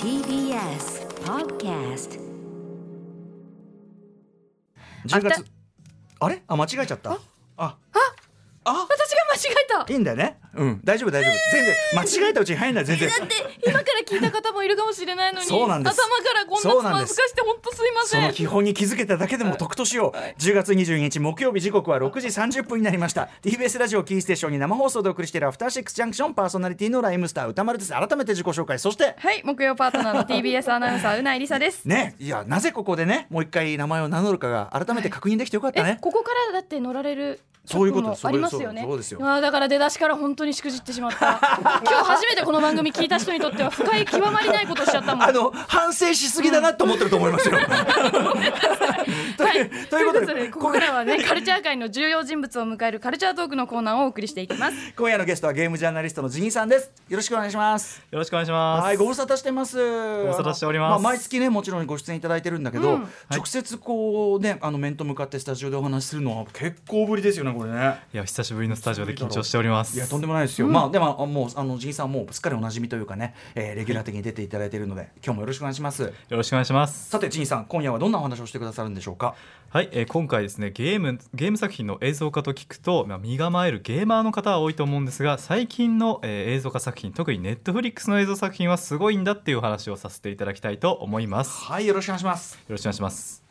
TBS Podcast 10月。あれ？あ間違えちゃった。あ？あ。あ？私が間違えた。いいんだよね。うん。大丈夫大丈夫。全然。間違えたうちに入んない全然。だって聞いた方もいるかもしれないのに頭からこんなつまずかして本当すいまそせんの基本に気づけただけでも得としよう、10月22日木曜日時刻は6時30分になりました。TBS ラジオキーステーションに生放送でお送りしているアフターシックスジャンクションパーソナリティのライムスター歌丸です。改めて自己紹介。そしてはい木曜パートナーの TBS アナウンサーうないりさですねいやなぜここでねもう一回名前を名乗るかが改めて確認できてよかったね、えここからだって乗られるそういうこともありますよねそうですよあーだから出だしから本当にしくじってしまった 今日初めてこの番組聞いた人にとっては深い極まりないことをしちゃったもんあの反省しすぎだなと思ってると思いますよ。とはいということでここからはねカルチャー界の重要人物を迎えるカルチャートークのコーナーをお送りしていきます今夜のゲストはゲームジャーナリストのジニーさんです。よろしくお願いします。よろしくお願いします。はい、ご無沙汰してます。ご無沙汰しておりますあ、毎月ね、もちろんご出演いただいてるんだけど、うん直接こうね、あの面と向かってスタジオでお話しするのは結構ぶりですよね、これね。いや久しぶりのスタジオで緊張しております。いやとんでもないですよ、まあでもあもうあのジニーさんはもうすっかりおなじみというかね、えーレギュラー的に出ていただいているので今日もよろしくお願いしますよろしくお願いします。さてジニーさん今夜はどんなお話をしてくださるんでしょうか？はい、えー今回ですねゲームゲーム作品の映像化と聞くと、まあ、身構えるゲーマーの方は多いと思うんですが最近の、えー映像化作品特にネットフリックスの映像作品はすごいんだっていうお話をさせていただきたいと思います。よはいよろしくお願いしますろしくお願いします。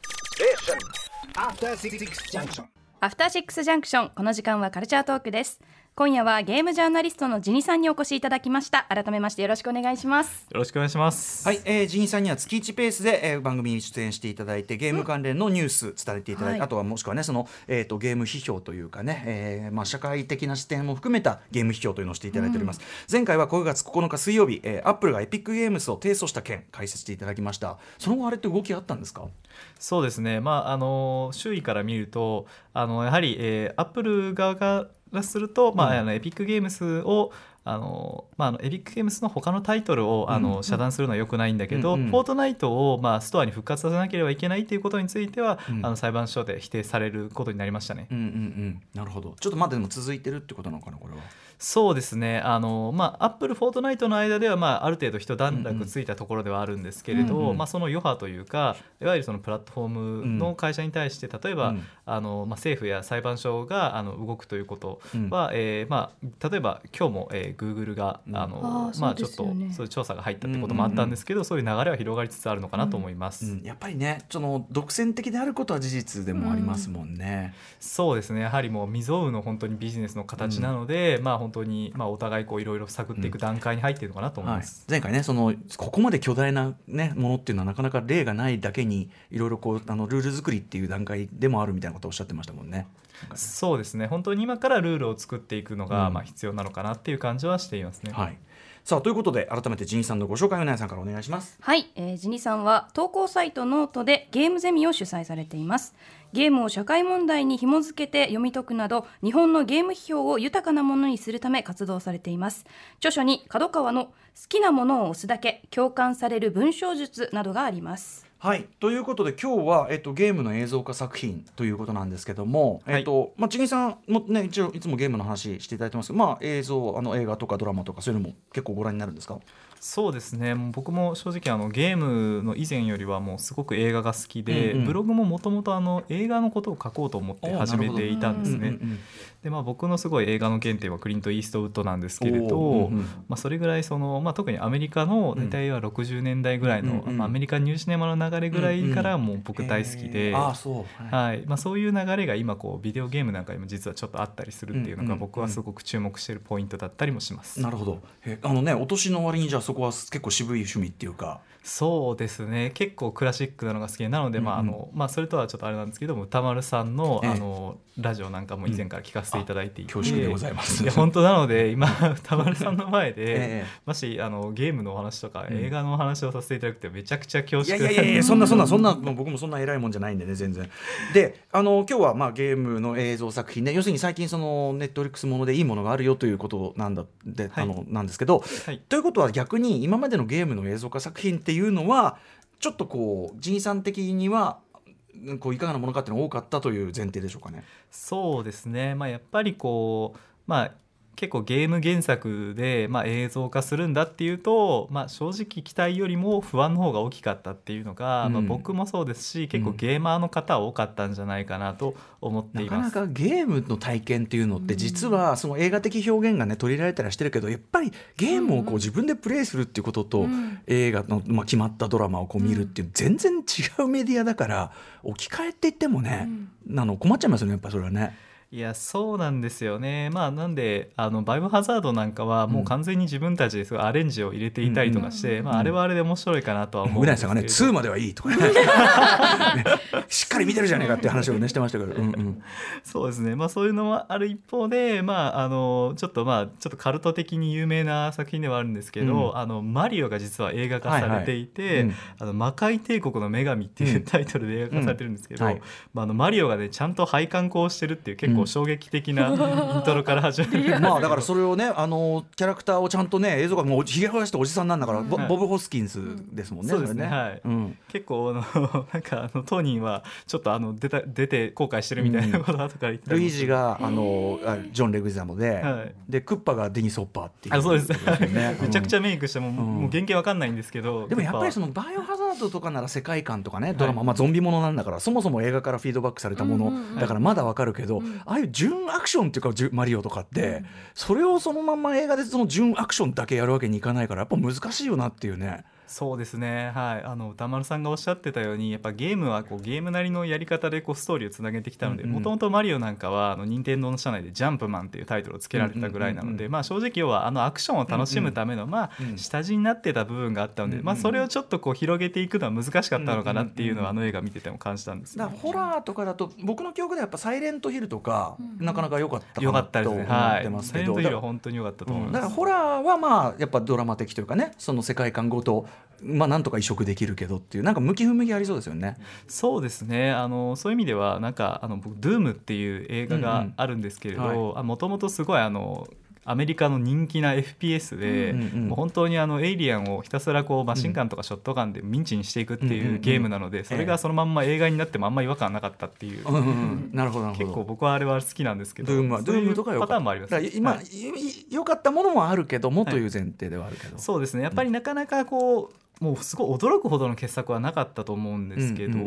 After Six Junction. アフターシックスジャンクションこの時間はカルチャートークです。今夜はゲームジャーナリストのジニさんにお越しいただきました。改めましてよろしくお願いします。よろしくお願いします。はい、えー、ジニーさんには月1ペースで、えー、番組に出演していただいてゲーム関連のニュース伝えていただいて、はい。あとはもしくはねその、えー、とゲーム批評というかね、えーまあ、社会的な視点も含めたゲーム批評というのをしていただいております、前回は9月9日水曜日、えー、アップルがエピックゲームスを提訴した件解説していただきました。その後あれって動きあったんですか？そうですね、まあ、あの周囲から見るとあのやはり、えー、アップル側からすると、まあ、うん。あのエピックゲームスをあのまあ、あのエピックゲームスの他のタイトルをあの、うん遮断するのは良くないんだけど、うんうん。フォートナイトを、まあ、ストアに復活させなければいけないということについては、うん。あの裁判所で否定されることになりましたね。うんうんうん。なるほど。ちょっとまだでも続いてるってことなのかなこれは。そうですね。あの、まあ、アップル、フォートナイトの間では、まあ、ある程度一段落ついたところではあるんですけれど、うんうんまあ、その余波というかいわゆるそのプラットフォームの会社に対して例えば、うん。あのまあ、政府や裁判所があの動くということは、えーまあ、例えば今日も、えー、Google がうん。あの、まあ、あーそうちょっとそういう調査が入ったってこともあったんですけど、そういう流れは広がりつつあるのかなと思います。うん、やっぱりねその独占的であることは事実でもありますもんね、そうですね。やはりもう未曾有の本当にビジネスの形なので、まあ本当に、まあ、お互いこういろいろ探っていく段階に入っているのかなと思いはい。ます。、前回ねそのここまで巨大な、ね、ものっていうのはなかなか例がないだけにいろいろこうあのルール作りっていう段階でもあるみたいなことをおっしゃってましたもんね。そうですね。本当に今からルールを作っていくのが、うん。まあ、必要なのかなっていう感じはしていますね。はい。さあということで改めてジニさんのご紹介を皆さんからお願いします。はい、えー、ジニさんは投稿サイトノートでゲームゼミを主催されています。ゲームを社会問題に紐付けて読み解くなど日本のゲーム批評を豊かなものにするため活動されています。著書に角川の好きなものを押すだけ共感される文章術などがありますはい。ということで今日は、えっと、ゲームの映像化作品ということなんですけども、はい。えっとまあ、ジニさんもね一応いつもゲームの話していただいてます。けど、まあ、映像あの映画とかドラマとかそういうのも結構ご覧になるんですか？そうですね。僕も正直あのゲームの以前よりはもうすごく映画が好きで、うんうん。ブログももともと映画のことを書こうと思って始めていたんですね。でまあ、僕のすごい映画の原点はクリント・イーストウッドなんですけれど、うんうん。まあ、それぐらいその、まあ、特にアメリカの大体は60年代ぐらいの、うんうんまあ、アメリカニューシネマの流れぐらいからもう僕大好きで。そう、はい。はい。まあ、そういう流れが今こうビデオゲームなんかにも実はちょっとあったりするっていうのが僕はすごく注目しているポイントだったりもします。なるほど。えあのねお年の割にじゃあそこは結構渋い趣味っていうかそうですね。結構クラシックなのが好きでなので、まああうん。のまあ、それとはちょっとあれなんですけども歌丸さんの,、ええ。あのラジオなんかも以前から聞かせていただいていて、恐縮でございます。いや本当なので今歌丸さんの前で、ええもしあのゲームのお話とか、うん。映画のお話をさせていただくってめちゃくちゃ恐縮いやいやいや そんなそんなそんな僕もそんな偉いもんじゃないんでね全然。であの今日はまあゲームの映像作品ね要するに最近そのネットフリックスものでいいものがあるよということなんだで、はい。あのなんですけどはい。ということは逆に今までのゲームの映像化作品っていうのはちょっとこう仁さん的にはこういかがなものかっていうのが多かったという前提でしょうかね。そうですね、まあ、やっぱりこうまあ結構ゲーム原作で、まあ、映像化するんだっていうと、まあ、正直期待よりも不安の方が大きかったっていうのが、うん。まあ、僕もそうですし結構ゲーマーの方は多かったんじゃないかなと思ってないかます。なかゲームの体験っていうのって実はその映画的表現がね取り入れられたりはしてるけどやっぱりゲームをこう自分でプレイするっていうことと映画のまあ決まったドラマをこう見るっていう全然違うメディアだから置き換えって言ってもねあの困っちゃいますよねやっぱそれはね。いやそうなんですよね。まあなんであのバイオハザードなんかはもう完全に自分たちですごいアレンジを入れていたりとかして、まあ、あれはあれで面白いかなとは思うんうなですけど。ぎさんがね2まではいいとかね。ねしっかり見てるじゃねえかっていう話をねしてましたけど、うんうん、そうですね。まあそういうのもある一方でまああのちょっとまあちょっとカルト的に有名な作品ではあるんですけど、うん。あのマリオが実は映画化されていて、はいはいうん。あの魔界帝国の女神っていううん。タイトルで映画化されてるんですけど、うん。はい。まあ、あのマリオがねちゃんと配管工をしてるっていう結構衝撃的な イントロから始まる、まあだからそれをねあのキャラクターをちゃんとね映像がもうひげ生やしたおじさんなんだから、ボはいボブ・ホスキンスですもんね。そうですねれはい。うん。結構あの なんかあの当人はちょっとあの出た出て後悔してるみたいなことを後から言ってたりもルイージがあのあジョン・レグザモで、はい。でクッパがデニス・ホッパーっていう。あそうです。ね。めちゃくちゃうんメイクしても、もう原型わかんないんですけどでもやっぱりそののバイオハザードとかなら世界観とかねドラマ、まあゾンビものなんだからそもそも映画からフィードバックされたもの、だからまだわかるけど、ああいう純アクションっていうかマリオとかって、それをそのまま映画でその純アクションだけやるわけにいかないからやっぱ難しいよなっていうね。そうですね。はい。あの歌丸さんがおっしゃってたようにやっぱゲームはこうゲームなりのやり方でこうストーリーをつなげてきたのでもともとマリオなんかはあの任天堂の社内で「ジャンプマン」っていうタイトルをつけられてたぐらいなのでまあ正直要はあのアクションを楽しむためのまあうん下地になってた部分があったのでうんうんまあそれをちょっとこう広げていくのは難しかったのかなっていうのはあの映画見てても感じたんですよ。ねだからホラーとかだと僕の記憶ではやっぱ「サイレントヒル」とか、なかなか良かったかなと思ったですねはいサイレントヒルは本当に良かったと思いますらだからホラーはまあやっぱドラマ的というかねその世界観ごとまあなんとか移植できるけどっていうなんか向き不向きありそうですよね。そうですね。あのそういう意味ではなんかあの僕「ドゥームっていう映画があるんですけれはどもともとすごいあのアメリカの人気な FPS で、うんうんもう本当にあのエイリアンをひたすらこうマシンガンとかショットガンでミンチにしていくってうんうんうんいうゲームなのでそれがそのまんま映画になってもあんま違和感なかったっていう、うんうんうんなるほどなるほど。結構僕はあれは好きなんですけどドゥームはドゥームとかよかった。パターンもあります。今、はい。い良かったものもあるけどもという前提ではあるけど。そうですね。やっぱりなかなかこうもうすごい驚くほどの傑作はなかったと思うんですけど、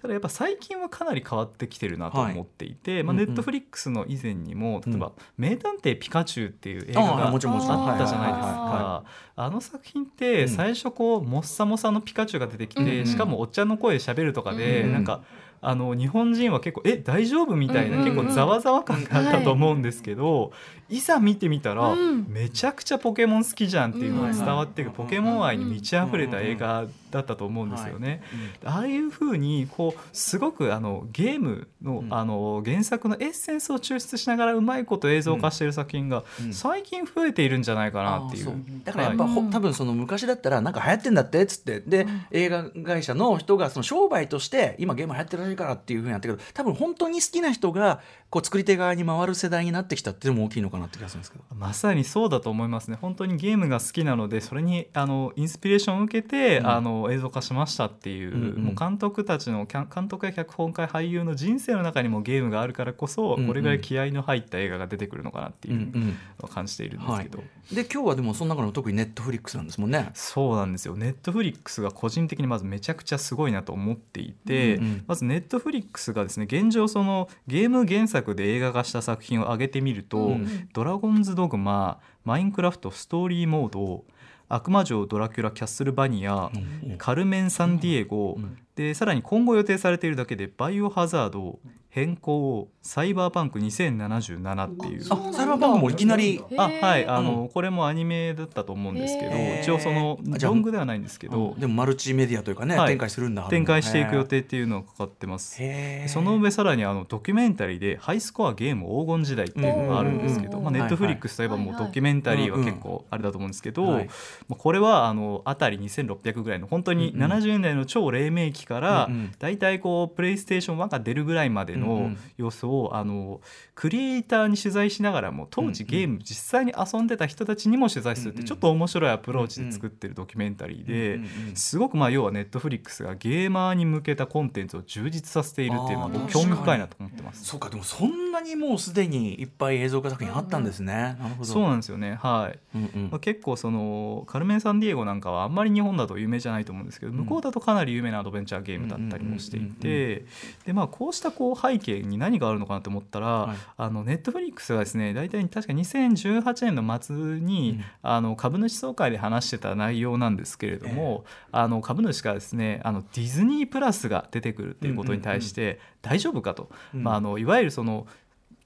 ただやっぱ最近はかなり変わってきてるなと思っていて、まあ、ネットフリックスの以前にも例えばうん「名探偵ピカチュウ」っていう映画があったじゃないですか。あの作品ってうん。最初こうもっさもさのピカチュウが出てきて、しかもおっちゃんの声で喋るとかで、うん。なんかあの日本人は結構「え大丈夫?」みたいな、結構ざわざわ感があったと思うんですけど、い、ざ見てみたら、うん。めちゃくちゃポケモン好きじゃんっていうのが伝わってくる、うんポケモン愛に満ち溢れた映画だったと思うんですよね。ああいうふうにこうすごくあのゲームの,、うん。あの原作のエッセンスを抽出しながらうまいこと映像化している作品がうん。最近増えているんじゃないかなっていう。う。だからやっぱ、はい。ほ多分その昔だったらなんか流行ってんだってっつって。で、映画会社の人がその商売として今ゲーム流行ってるいからっていうふうになったけど多分本当に好きな人がこう作り手側に回る世代になってきたっていうのも大きいのかなって気がするんですけど。まさにそうだと思いますね。本当にゲームが好きなのでそれにあのインスピレーションを受けて、うん。あの映像化しましたっていう,、うんうん。もう監督たちの監督や脚本家俳優の人生の中にもゲームがあるからこそ、うんうん。これぐらい気合いの入った映画が出てくるのかなっていうのを感じているんですけど。で今日はでもその中の特にネットフリックスなんですもんね。そうなんですよ。ネットフリックスが個人的にまずめちゃくちゃすごいなと思っていて、うんうん。まずネットフリックスがですね現状そのゲーム原作で映画化した作品を挙げてみると「うん。ドラゴンズ・ドグマ」「マインクラフト・ストーリーモード」「悪魔城ドラキュラ・キャッスルバニア」うん。カルメン・サンディエゴ」うんでさらに今後予定されているだけで「バイオハザード」「変更」「サイバーパンク2077」っていう。あサイバーパンクもいきなり？あはいああの、これもアニメだったと思うんですけど一応そのロングではないんですけどでもマルチメディアというかね、はい。展開するんだ。展開していく予定っていうのがかかってます。その上さらにあのドキュメンタリーで「ハイスコアゲーム黄金時代」っていうのがあるんですけど、うんまあ、ネットフリックスといえばもうドキュメンタリーは結構あれだと思うんですけど、はい。まあこれはあのあたり2600ぐらいの本当にうんうん。70年代の超黎明期からうんうん。だいたいこうプレイステーション1が出るぐらいまでの様子を、あのクリエイターに取材しながらも当時ゲーム実際に遊んでた人たちにも取材するってちょっと面白いアプローチで作ってるドキュメンタリーで、すごくまあ要はネットフリックスがゲーマーに向けたコンテンツを充実させているっていうのは興味深いなと思ってます。そうかでもそんなにもうすでにいっぱい映像化作品あったんですね、そうなんですよね。はい。うんうん。まあ、結構そのカルメン・サンディエゴなんかはあんまり日本だと有名じゃないと思うんですけど、うん。向こうだとかなり有名なアドベンチャーゲームだったりもしていてでまあこうしたこう背景に何があるのかなと思ったら、はい。あのネットフリックスがですね大体確か2018年の末に、うん。あの株主総会で話してた内容なんですけれども、あの株主がですねあのディズニープラスが出てくるっていうことに対して大丈夫かと、うん。まあ、あのいわゆるその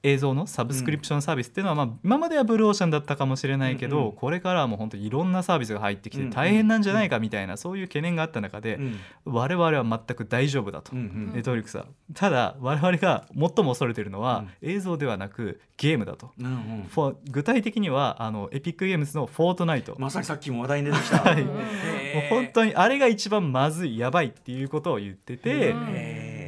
映像のサブスクリプションサービスっていうのは、まあ、今まではブルーオーシャンだったかもしれないけど、これからはもう本当にいろんなサービスが入ってきて大変なんじゃないかみたいな、そういう懸念があった中で、うん。我々は全く大丈夫だと、ネットフリックスはただ我々が最も恐れているのは、映像ではなくゲームだと。具体的にはあのエピックゲームズの「フォートナイト」まさにさっきも話題に出てきた、はい。へもうー本当にあれが一番まずいやばいっていうことを言ってて、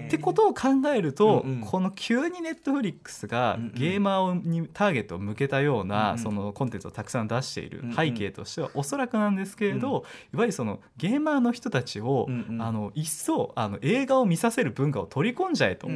ってことを考えると、うんうん。この急にネットフリックスがゲーマーをにターゲットを向けたような、うんうん。そのコンテンツをたくさん出している背景としてはおそらくなんですけれど、いわゆるそのゲーマーの人たちを、うんうん。あの一層あの映画を見させる文化を取り込んじゃえと。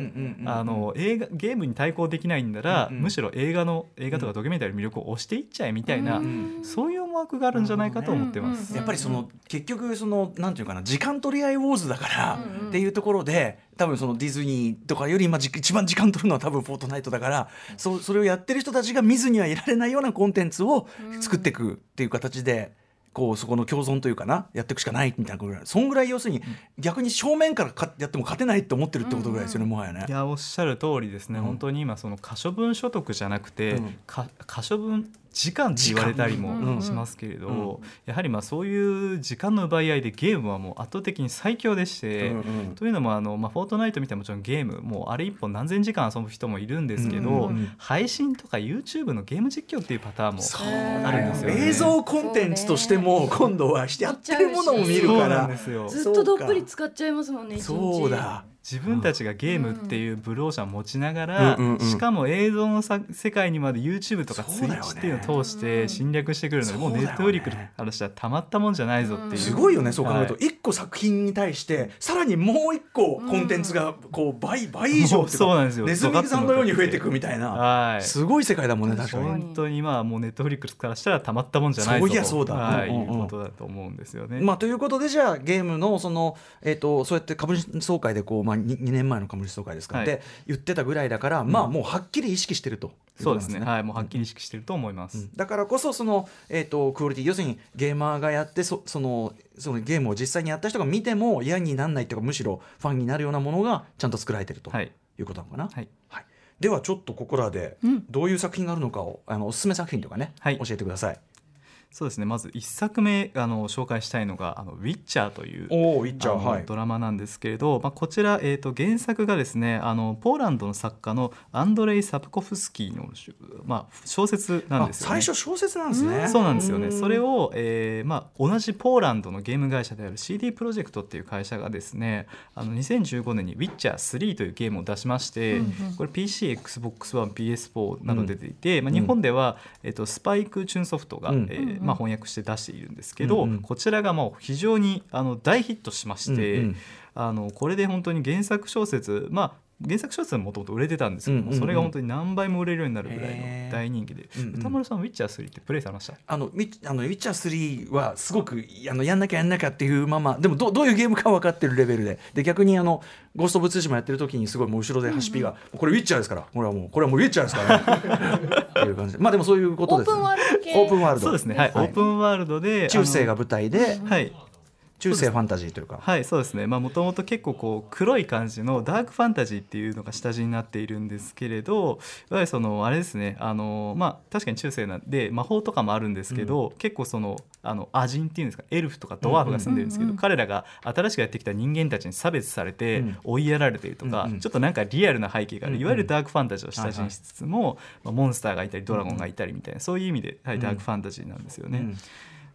あの映画ゲームに対抗できないんなら、むしろ映画の映画とかドキュメンタリーの魅力を押していっちゃえみたいな、うん。そういう思惑があるんじゃないかと思ってます。やっぱりその結局そのなんていうかな時間取り合いウォーズだからっていうところで多分そのディズニーとかより今じ一番時間取るのは多分フォートナイトだからそそれをやってる人たちが見ずにはいられないようなコンテンツを作っていくっていう形で。こうそこの共存というかなやっていくしかないみたいなことぐらい。そんぐらい要するに逆に正面からかやっても勝てないって思ってるってことぐらいですよね、もはやね。い。やおっしゃる通りですね、うん。本当に今その可処分所得じゃなくて、うん。か可処分時間って言われたりもしますけれど、うん。やはりまあそういう時間の奪い合いでゲームはもう圧倒的に最強でして、うんうん。というのもあの、まあ、フォートナイトみたいなもちろんゲームもうあれ一本何千時間遊ぶ人もいるんですけど、うんうん配信とか YouTube のゲーム実況っていうパターンもそう。あるんですよね。映像コンテンツとしても今度はしてやってるものを見るから。ずっとどっぷり使っちゃいますもんね一日。そうだ自分たちがゲームっていうブルーシャンを持ちながら、うん。うんうんしかも映像のさ世界にまで YouTube とか Twitch っていうのを通して侵略してくるので、もうそうだよね。ネットフリックスからしたらたまったもんじゃないぞっていう、すごいよねそう考えると。はい。一個作品に対してさらにもう一個コンテンツがこう倍倍以上って そうなんですよ。ネズミさんのように増えていくみたいな。はい。すごい世界だもんね確かに。本当に今はもうネットフリックスからしたらたまったもんじゃないぞと。そういやそうだ。はいうんうんうん。いうことだと思うんですよね。まあ、ということでじゃあゲームのその、えー、とそうやって株主総会でこう、まあ、2, 2年前の株主総会ですか、はい。で言ってたぐらいだから、まあもうはっきり意識してると。いそうですね。はいもうはっきり意識してると思います。うん。だからこそその、えー、とクオリティ要するにゲーマーがやってそそのそのゲームを実際にやった人が見ても嫌にならないというかむしろファンになるようなものがちゃんと作られてると。はい。いうことなのかな。はい。はい、ではちょっとここらでうん。どういう作品があるのかをあのおすすめ作品とかね、はい。教えてください。そうですねまず一作目あの紹介したいのが「あのウィッチャー」というおおいっちゃうあのはい。ドラマなんですけれど、まあ、こちら、えー、と原作がですねあのポーランドの作家のアンドレイ・サプコフスキーの、まあ、小説なんですよね。あ最初小説なんですね。そうなんですよね。うんそれを、えーまあ、同じポーランドのゲーム会社である CD プロジェクトっていう会社がですねあの2015年に「ウィッチャー3」というゲームを出しまして、うんうんこれ PC、XBOX1、PS4 など出ていて、まあ、日本では、えっとスパイクチューンソフトが、うんえーまあ、翻訳して出しているんですけど、うんうん。こちらがもう非常にあの大ヒットしまして、うんうん。あのこれで本当に原作小説まあ原作小説はもともと売れてたんですけども、それが本当に何倍も売れるようになるぐらいの大人気で、うんうん。歌丸さん「ウィッチャー3」ってプレイされました？あのウィッあのウィッチャー3はすごくあのやんなきゃやんなきゃっていうままでもどどういうゲームか分かってるレベルで？で逆にあのゴースト・オブ・ツーシマやってる時にすごいもう後ろでハシピが、これウィッチャーですから。これはもうこれはもうウィッチャーですからね。っていう感じ。でまあでもそういうことです、オープンワールド系。オープンワールドそうですね、はい。はい。オープンワールドで中世があ舞台でのはい中世ファンタジーというか。はいそうですね。もともと結構こう黒い感じのダークファンタジーっていうのが下地になっているんですけれどいわゆるそのあれですねあのまあ確かに中世なんで魔法とかもあるんですけど、結構そのあのアジンっていうんですかエルフとかドワーフが住んでるんですけど、うんうん彼らが新しくやってきた人間たちに差別されてうん。追いやられているとか、うんうん。ちょっとなんかリアルな背景がある、うんうんいわゆるダークファンタジーを下地にしつつも、まあ、モンスターがいたりドラゴンがいたりみたいなそういう意味で、はい、ダークファンタジーなんですよね。うん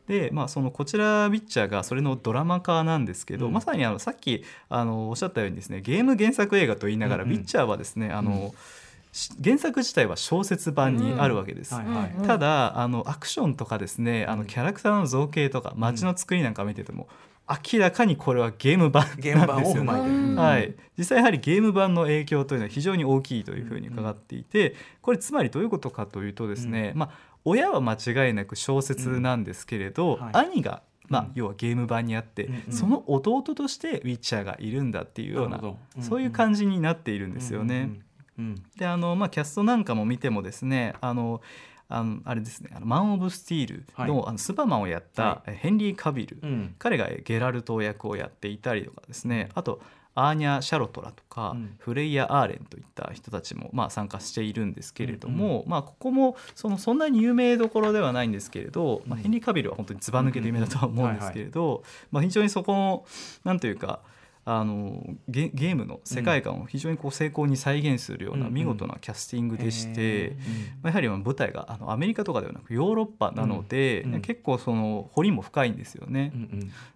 でまあ、そのこちらウィッチャーがそれのドラマ化なんですけど、うん。まさにあのさっきあのおっしゃったようにですねゲーム原作映画と言いながら、うん。うんウィッチャーはですねあの、し原作自体は小説版にあるわけです。はいはい。うん。ただあのアクションとかですねあのキャラクターの造形とか街の作りなんか見てても、明らかにこれはゲーム版ゲーム版をなんですよね。踏まえてる、うん。はい、実際やはりゲーム版の影響というのは非常に大きいというふうに伺っていてこれつまりどういうことかというとですね、まあ、親は間違いなく小説なんですけれど、うんはい。兄が、まあうん。要はゲーム版にあって、うんうんその弟としてウィッチャーがいるんだっていうようななるほど。うんそういう感じになっているんですよね。うんうんであの、まあ、キャストなんかも見てもですねあのあのあれですねあのマン・オブ・スティールの,、はい。あのスーパーマンをやった、ヘンリー・カビル、うん。うん彼がゲラルト役をやっていたりとかですね。あとアーニャ・シャロトラとか、うん。フレイヤ・アーレンといった人たちも、まあ、参加しているんですけれども、まあ、ここもそのそんなに有名どころではないんですけれど、まあ、ヘンリー・カビルは本当にずば抜けて有名だとは思うんですけれど、まあ、非常にそこのなんというかあのゲゲームの世界観を非常にこう成功に再現するようなうん見事なキャスティングでして、へまあ、やはり舞台があのアメリカとかではなくヨーロッパなので、結構その彫りも深いんですよね。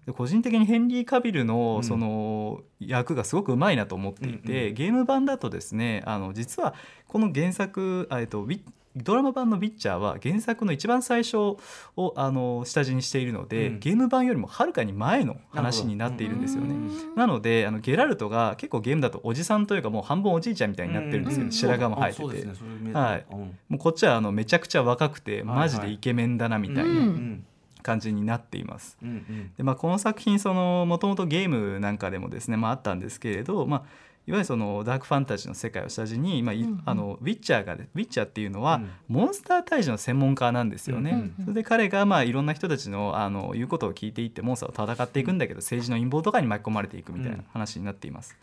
で個人的にヘンリー・カビルうん。のその役がすごくうまいなと思っていて、ゲーム版だとですねあの実はこの原作あえっとウィドラマ版の「ウィッチャー」は原作の一番最初をあの下地にしているので、うん。ゲーム版よりもはるかに前の話になっているんですよね。うんなのであのゲラルトが結構ゲームだとおじさんというかもう半分おじいちゃんみたいになってるんですよ、うん白髪も生えてて、はい。うん。もうこっちはあのめちゃくちゃ若くてマジでイケメンだなみたいうんなうん感じになっています。うんうん。でまあ、この作品そのもともとゲームなんかでもですね、まあ、あったんですけれど、まあ、いわゆるそのダークファンタジーの世界を下地に、まあいうんうんあのウィッチャーがウィッチャーっていうのは、うんモンスター退治の専門家なんですよね。うんうんそれで彼がまあいろんな人たちのあの言うことを聞いていってモンスターを戦っていくんだけど、政治の陰謀とかに巻き込まれていくみたいな話になっています。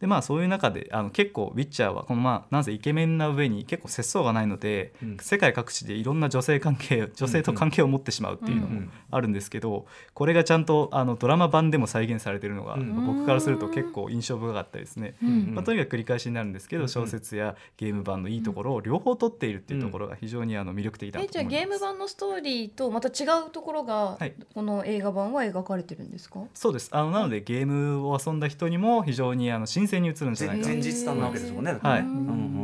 でまあそういう中であの結構ウィッチャーはこのまあなぜイケメンな上に結構節操がないので、うん。世界各地でいろんな女性関係女性と関係を持ってしまうっていうのもうんうん。あるんですけどこれがちゃんとあのドラマ版でも再現されているのが、うん。僕からすると結構印象深かったですね。うんまあ、とにかく繰り返しになるんですけど、うん小説やゲーム版のいいところを両方取っているっていうところが非常にあの魅力的だとえじゃあ思います。ゲーム版のストーリーとまた違うところが、はい。この映画版は描かれてるんですか？そうです。あのなのでゲームを遊んだ人にも非常にあの新鮮に映るんじゃないかな前日談なわけですもんね。はいうんう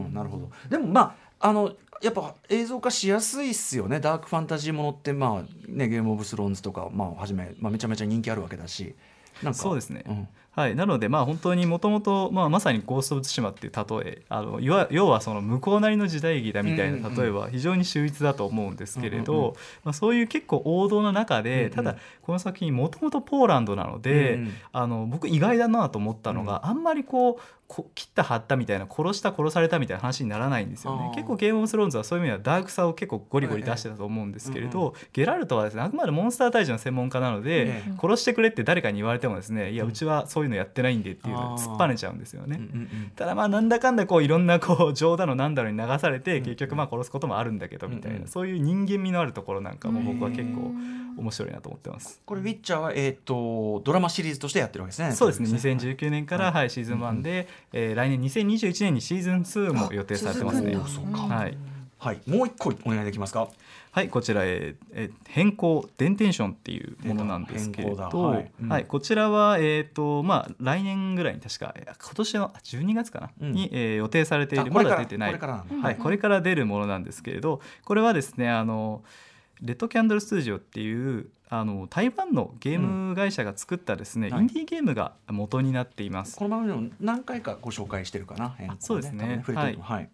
んなるほど。でもまああのやっぱ映像化しやすいっすよね。ダークファンタジーものってまあねゲームオブスローンズとかまあはじめまあめちゃめちゃ人気あるわけだし。なんかそうですねんはい、なのでまあ本当にもともとまさに「ゴースト・オブ・ツシマ」っていう例えあの要はその向こうなりの時代劇だみたいなん例えは非常に秀逸だと思うんですけれど、うんうんうん。まあ、そういう結構王道な中で、うんうん。ただこの作品もともとポーランドなので、うんうん。あの僕意外だなと思ったのが、あんまりこうこ切った張ったみたいな殺した殺されたみたいな話にならないんですよね。結構ゲームオブスローンズはそういう意味ではダークさを結構ゴリゴリ出してたと思うんですけれど、はいゲラルトはですねあくまでモンスター退治の専門家なので、ええ。殺してくれって誰かに言われてもですねいやうちはそういうのやってないんでっていうのあー。で突っぱねちゃうんですよね。うんうんただまあなんだかんだこういろんなこう冗談のなんだろうに流されてうん結局まあ殺すこともあるんだけどみたいうん。うなんそういう人間味のあるところなんかも僕は結構うん面白いなと思ってます。これウィッチャーはえっ、とドラマシリーズとしてやってるわけですね。そうですね。はい2019年から、はい、シーズン1で、えー来年2021年にシーズン2も予定されてますね。はい。はい。もう一個お願いできますか？はい、こちら、え変更デンテンションっていうものなんですけれど、はい。うん。はい、こちらは、えーとまあ、来年ぐらいに確かえー今年のあ12月かな、うん。に、えー予定されているあこれからまだ出てない。これからはい、これから出るものなんですけれどこれはですねあのレッドキャンドルスタジオっていうあの台湾のゲーム会社が作ったですね、うん。はい。インディーゲームが元になっています。この番組でも何回かご紹介してるかな。変更そうですね。多分触れてるはい。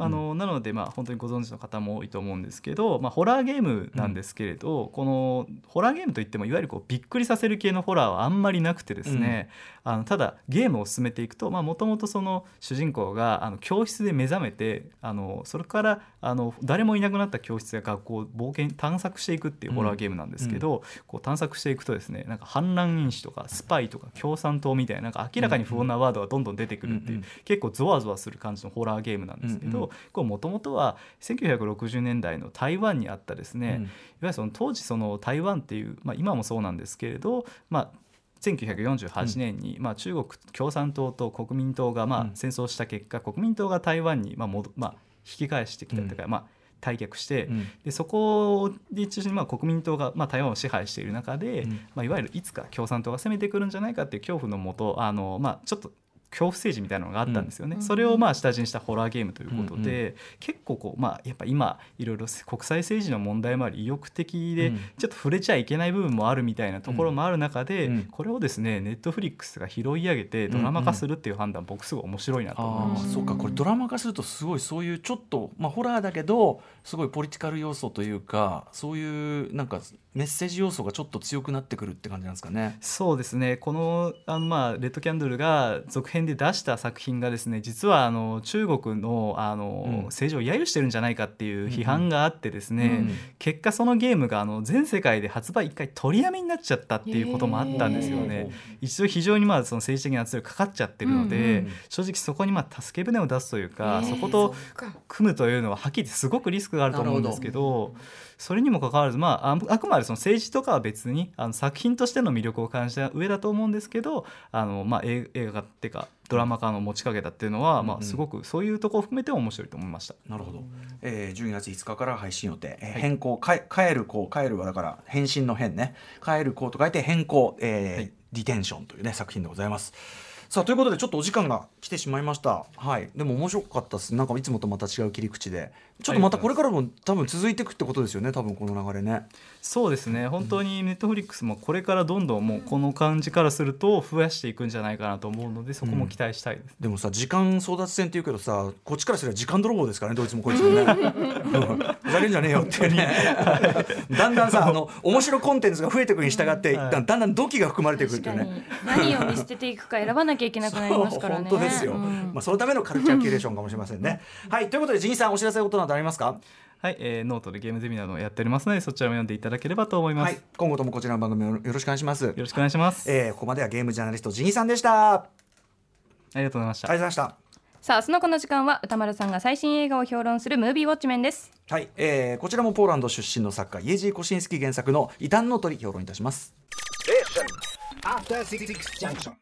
あのなので、まあ、本当にご存知の方も多いと思うんですけど、まあ、ホラーゲームなんですけれど、このホラーゲームといってもいわゆるこうびっくりさせる系のホラーはあんまりなくてですね、あのただゲームを進めていくともともとその主人公があの教室で目覚めてあのそれからあの誰もいなくなった教室や学校を冒険探索していくっていうホラーゲームなんですけど、こう探索していくとですねなんか反乱因子とかスパイとか共産党みたいななんか明らかに不穏なワードがどんどん出てくるっていう、うんうん。結構ゾワゾワする感じのホラーゲームなんですけど、うんうんこれもともとは1960年代の台湾にあったですね、うん。いわゆるその当時その台湾っていう、まあ、今もそうなんですけれど、まあ、1948年に、まあ、中国共産党と国民党がまあうん。戦争した結果、国民党が台湾にまあ戻、まあ、引き返してきたというか、まあ、退却して、うん。でそこで中心にまあ国民党がまあ台湾を支配している中で、うん。まあ、いわゆるいつか共産党が攻めてくるんじゃないかっていう恐怖のもとあの、まあ、ちょっと恐怖政治みたいなのがあったんですよね、うん。それをまあ下地にしたホラーゲームということで、うん結構こう、まあ、やっぱ今いろいろ国際政治の問題もあり意欲的で、うん。ちょっと触れちゃいけない部分もあるみたいなところもある中で、うん。これをですねネットフリックスが拾い上げてドラマ化するっていう判断、僕すごい面白いなと思いああました。そうかこれドラマ化するとすごいそういうちょっと、まあ、ホラーだけどすごいポリティカル要素というかそういうなんかメッセージ要素がちょっと強くなってくるって感じなんですかね。そうですね。このあの、まあ、レッドキャンドルが続編で出した作品がですね実はあの中国のあの、うん。政治を揶揄してるんじゃないかっていう批判があってですね、うん結果そのゲームがあの全世界で発売一回取りやめになっちゃったっていうこともあったんですよね。一度非常にまあその政治的な圧力かかっちゃってるので、うんうん正直そこにまあ助け舟を出すというか、そこと組むというのははっきり言ってすごくリスクがあると思うんですけど。それにもかかわらず、まあ、ああくまでその政治とかは別にあの作品としての魅力を感じた上だと思うんですけどあの、まあ、映映画っていうかドラマ化の持ちかけたっていうのは、まあ、すごくそういうところを含めて面白いと思いました。なるほど、えー、12月5日から配信予定、えー変更かえ帰る子帰るはだから返信の変ね。帰る子と書いて変更、えーはい。リテンションというね作品でございます。さあということでちょっとお時間が来てしまいました。はい。でも面白かったです。なんかいつもとまた違う切り口でちょっとまたこれからも多分続いていくってことですよね多分この流れね。そうですね。本当にネットフリックスもこれからどんどんもうこの感じからすると増やしていくんじゃないかなと思うのでそこも期待したいです。でもさ時間争奪戦っていうけどさこっちからすれば時間泥棒ですからねどいつもこいつもね。うん。ふざけんじゃねえよってね。だんだんさあの面白コンテンツが増えていくに従って、はい。だんだん土器が含まれていくっていうね。に。何を見捨てていくか選ばなきゃいけなくなりますからね。本当ですよ、うん。まあそのためのカルチャーキュレーションかもしれませんね。はい。ということでジンさんお知らせことなどありますか？はい、えーノートでゲームゼミなどをやっておりますのでそちらも読んでいただければと思います。はい今後ともこちらの番組をよろしくお願いします。よろしくお願いします。えーここまではゲームジャーナリストジンさんでした。ありありがとうございました。がとうございました。さあ明日のこの時間は歌丸さんが最新映画を評論するムービーウォッチメンです。はい、えーこちらもポーランド出身の作家イエジー・コシンスキー原作の異端の鳥評論いたします。Junction.